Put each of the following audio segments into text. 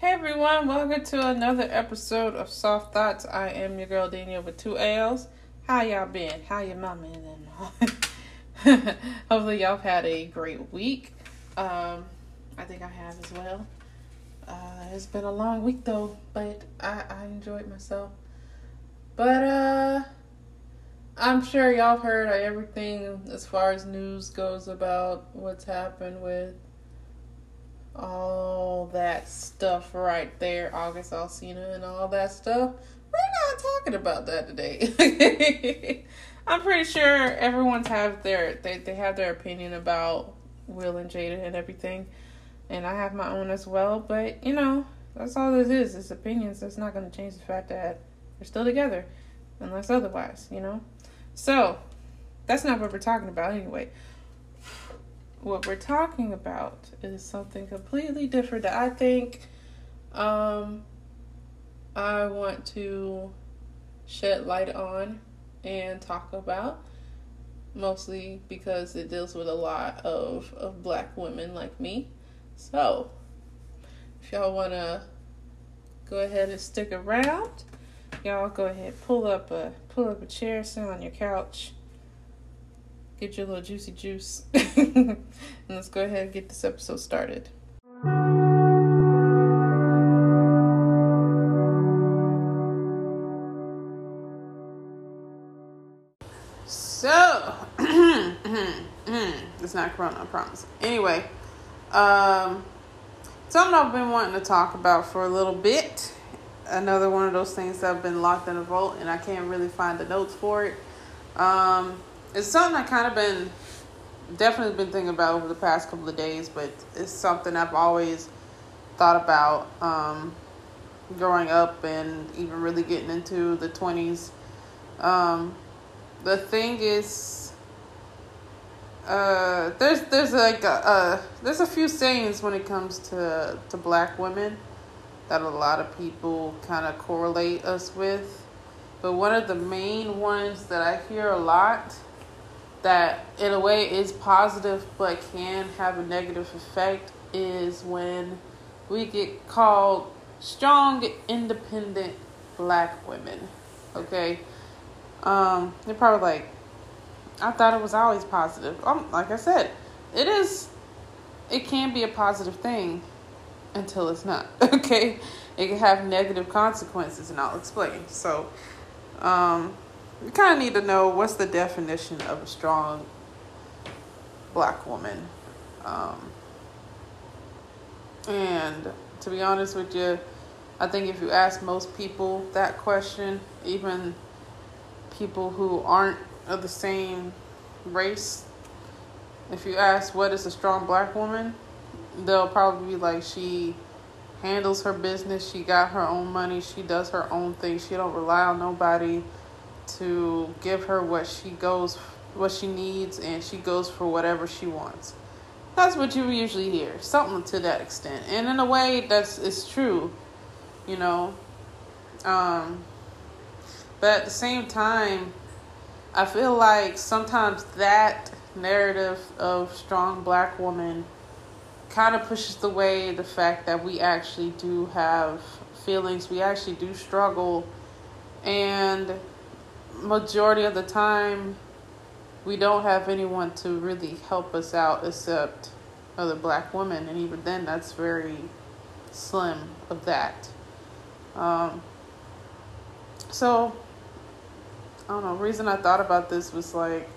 Hey everyone, welcome to another episode of Soft Thoughts. I am your girl Danielle with two L's. How y'all been? How your mama and them? Hopefully y'all had a great week. Um, I think I have as well. Uh, it's been a long week though, but I, I enjoyed myself. But uh, I'm sure y'all heard everything as far as news goes about what's happened with all that stuff right there, August Alsina and all that stuff. We're not talking about that today. I'm pretty sure everyone's have their they, they have their opinion about Will and Jada and everything. And I have my own as well, but you know, that's all this is, it's opinions. That's not gonna change the fact that they're still together unless otherwise, you know? So that's not what we're talking about anyway what we're talking about is something completely different that I think um, I want to shed light on and talk about. Mostly because it deals with a lot of, of black women like me. So, if y'all want to go ahead and stick around, y'all go ahead pull up a pull up a chair, sit on your couch, get your little juicy juice. and let's go ahead and get this episode started. So, it's not Corona, I promise. Anyway, um, something I've been wanting to talk about for a little bit. Another one of those things that have been locked in a vault, and I can't really find the notes for it. Um, it's something I kind of been definitely been thinking about over the past couple of days, but it's something I've always thought about um, growing up and even really getting into the 20s. Um, the thing is, uh, there's there's like a, a, there's a few sayings when it comes to to black women that a lot of people kind of correlate us with, but one of the main ones that I hear a lot that in a way is positive but can have a negative effect is when we get called strong independent black women okay? Um they're probably like i thought it was always positive. Um, like i said it is it can be a positive thing until it's not okay? It can have negative consequences and i'll explain. So um we kind of need to know what's the definition of a strong black woman. Um, and to be honest with you, I think if you ask most people that question, even people who aren't of the same race, if you ask what is a strong black woman, they'll probably be like she handles her business, she got her own money, she does her own thing, she don't rely on nobody to give her what she goes what she needs and she goes for whatever she wants. That's what you usually hear, something to that extent. And in a way that's it's true, you know. Um but at the same time, I feel like sometimes that narrative of strong black woman kind of pushes away the fact that we actually do have feelings, we actually do struggle and majority of the time we don't have anyone to really help us out except other black women and even then that's very slim of that. Um, so i don't know reason i thought about this was like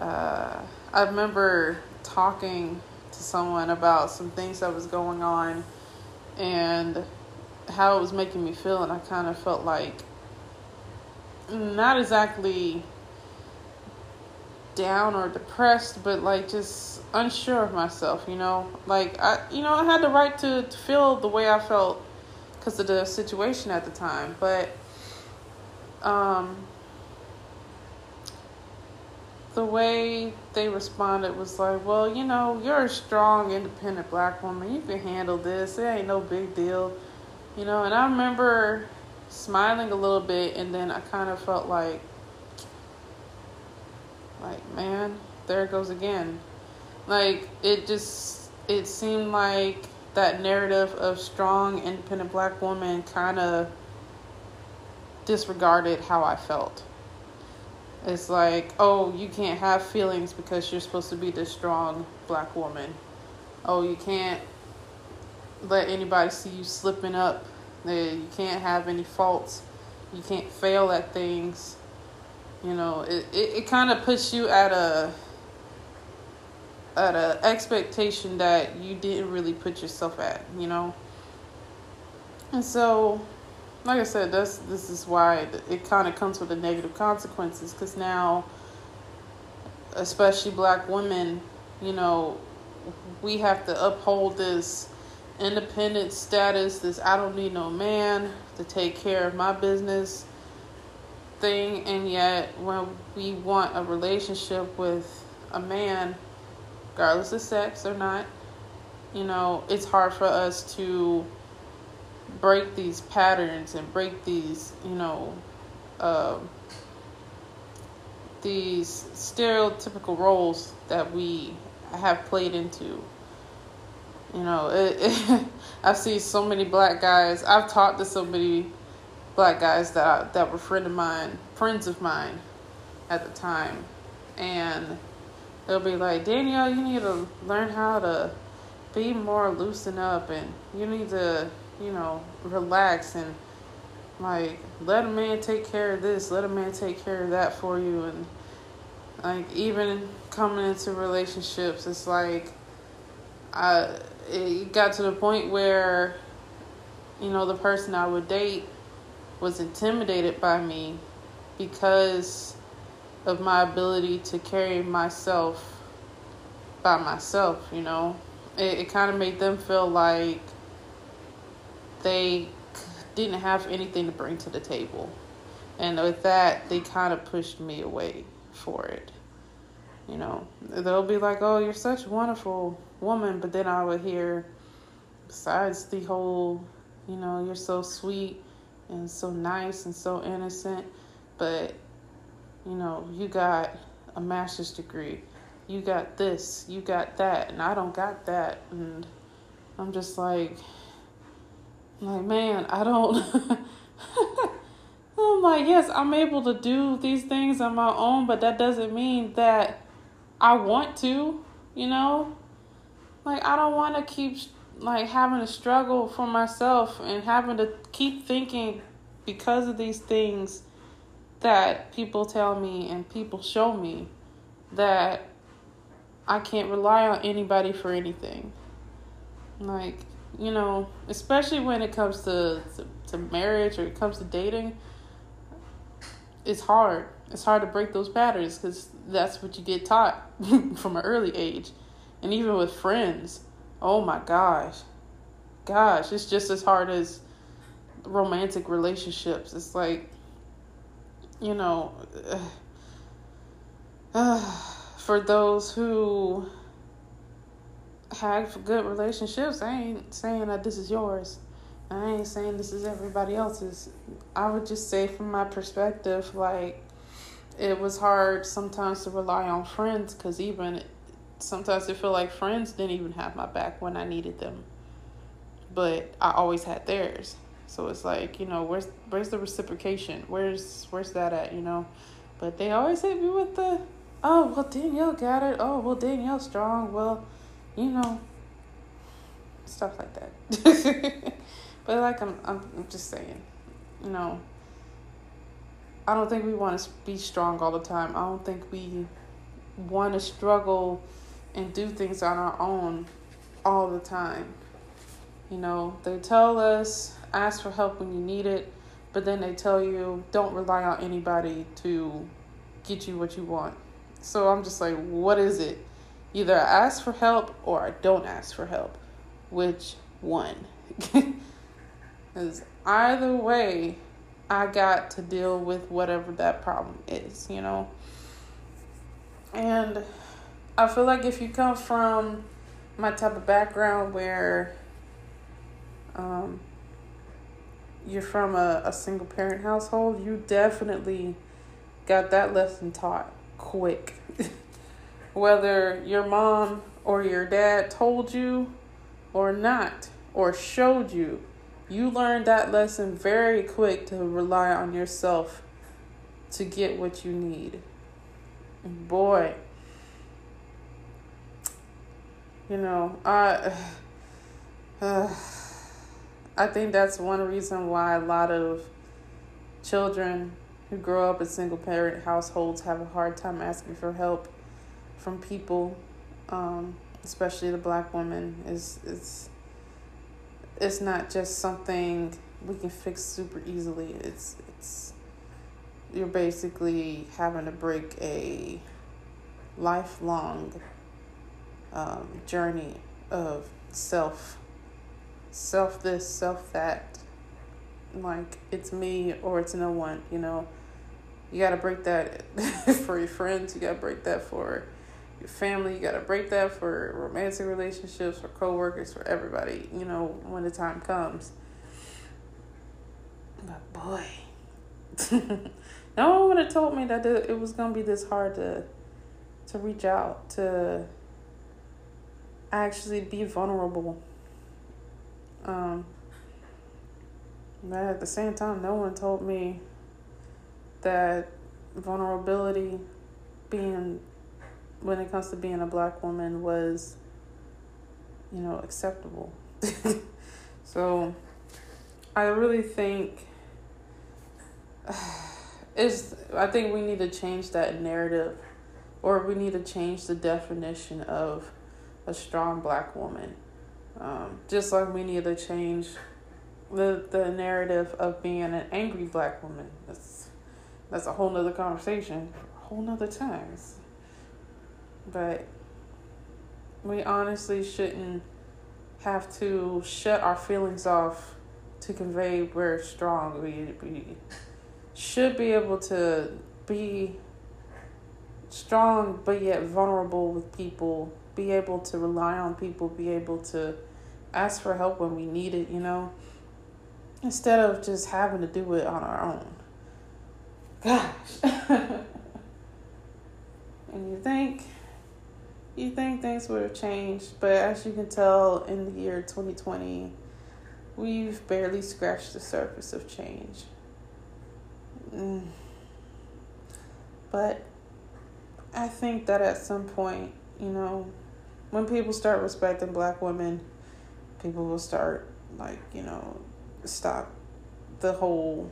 uh, i remember talking to someone about some things that was going on and how it was making me feel and i kind of felt like not exactly down or depressed, but like just unsure of myself, you know? Like, I, you know, I had the right to, to feel the way I felt because of the situation at the time, but, um, the way they responded was like, well, you know, you're a strong, independent black woman. You can handle this. It ain't no big deal. You know, and I remember smiling a little bit and then I kind of felt like like man there it goes again like it just it seemed like that narrative of strong, independent black woman kind of disregarded how I felt. It's like, oh, you can't have feelings because you're supposed to be this strong black woman. Oh, you can't let anybody see you slipping up. You can't have any faults. You can't fail at things. You know, it, it, it kind of puts you at a at a expectation that you didn't really put yourself at, you know. And so, like I said, that's this is why it kind of comes with the negative consequences because now, especially black women, you know, we have to uphold this independent status, this I don't need no man to take care of my business thing, and yet when we want a relationship with a man, regardless of sex or not, you know, it's hard for us to break these patterns and break these, you know, uh, these stereotypical roles that we have played into. You know, it, it, I've seen so many black guys. I've talked to so many black guys that I, that were friend of mine, friends of mine, at the time, and they'll be like, Danielle, you need to learn how to be more loosen up, and you need to, you know, relax and like let a man take care of this, let a man take care of that for you, and like even coming into relationships, it's like I it got to the point where you know the person I would date was intimidated by me because of my ability to carry myself by myself, you know. It, it kind of made them feel like they didn't have anything to bring to the table. And with that, they kind of pushed me away for it. You know, they'll be like, "Oh, you're such a wonderful woman," but then I would hear, besides the whole, you know, you're so sweet and so nice and so innocent, but you know, you got a master's degree, you got this, you got that, and I don't got that, and I'm just like, like man, I don't. I'm like, yes, I'm able to do these things on my own, but that doesn't mean that I want to, you know? Like I don't want to keep like having to struggle for myself and having to keep thinking because of these things that people tell me and people show me that I can't rely on anybody for anything. Like, you know, especially when it comes to, to, to marriage or it comes to dating, it's hard. It's hard to break those patterns because that's what you get taught from an early age. And even with friends, oh my gosh. Gosh, it's just as hard as romantic relationships. It's like, you know, uh, for those who have good relationships, I ain't saying that this is yours. I ain't saying this is everybody else's. I would just say, from my perspective, like, it was hard sometimes to rely on friends because even sometimes I feel like friends didn't even have my back when I needed them. But I always had theirs. So it's like, you know, where's where's the reciprocation? Where's where's that at, you know? But they always hit me with the oh well Danielle got it. Oh well Danielle strong. Well, you know stuff like that. but like I'm I'm I'm just saying, you know, I don't think we want to be strong all the time. I don't think we want to struggle and do things on our own all the time. You know, they tell us ask for help when you need it, but then they tell you don't rely on anybody to get you what you want. So I'm just like, what is it? Either I ask for help or I don't ask for help. Which one? Because either way, I got to deal with whatever that problem is, you know? And I feel like if you come from my type of background where um, you're from a, a single parent household, you definitely got that lesson taught quick. Whether your mom or your dad told you or not, or showed you, you learned that lesson very quick to rely on yourself to get what you need. Boy, you know, I uh, I think that's one reason why a lot of children who grow up in single parent households have a hard time asking for help from people, um, especially the black woman. Is it's it's not just something we can fix super easily. It's it's you're basically having to break a lifelong um, journey of self self this self that like it's me or it's no one you know you got to break that for your friends you got to break that for your family you got to break that for romantic relationships for coworkers for everybody you know when the time comes. But boy. No one would have told me that it was to be this hard to to reach out to actually be vulnerable. Um but at the same time no one told me that vulnerability being when it comes to being a black woman was you know acceptable. So i really think is i think we need to change that narrative or we need to change the definition of a strong black woman. Um, just like we need to change the the narrative of being an angry black woman. That's that's a whole nother conversation whole nother times but we honestly shouldn't have to shut our feelings off to convey we're strong. We, we should be able to be strong but yet vulnerable with people, be able to rely on people, be able to ask for help when we need it, you know, instead of just having to do it on our own. Gosh. and you think you think things would have changed, but as you can tell in the year 2020, we've barely scratched the surface of change. Mm. But I think that at some point, you know, when people start respecting black women, people will start, like, you know, stop the whole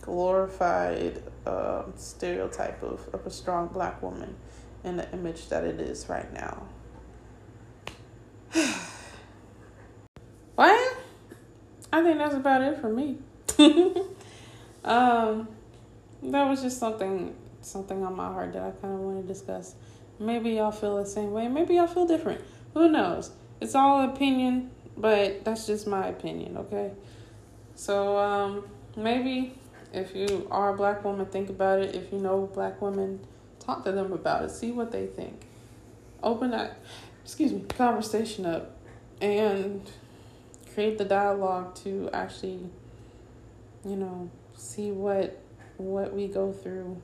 glorified um, stereotype of, of a strong black woman in the image that it is right now. well, I think that's about it for me. um, that was just something something on my heart that I kind of want to discuss. Maybe y'all feel the same way. Maybe y'all feel different. Who knows? It's all opinion, but that's just my opinion, okay? So, um, maybe if you are a black woman, think about it. If you know black women, talk to them about it, see what they think. Open that, excuse me, conversation up and create the dialogue to actually, you know, see what what we go through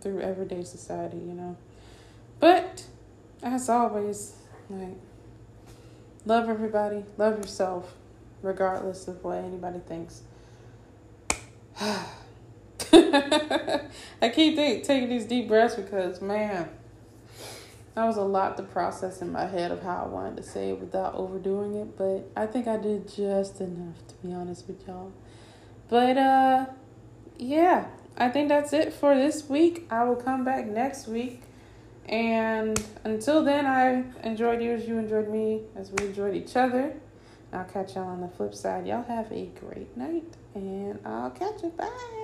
through everyday society, you know. But as always, like love everybody, love yourself, regardless of what anybody thinks. I keep taking these deep breaths because, man, that was a lot to process in my head of how I wanted to say it without overdoing it. But I think I did just enough, to be honest with y'all. But, uh, yeah, I think that's it for this week. I will come back next week. And until then, I enjoyed you as you enjoyed me, as we enjoyed each other. I'll catch y'all on the flip side. Y'all have a great night, and I'll catch you. Bye.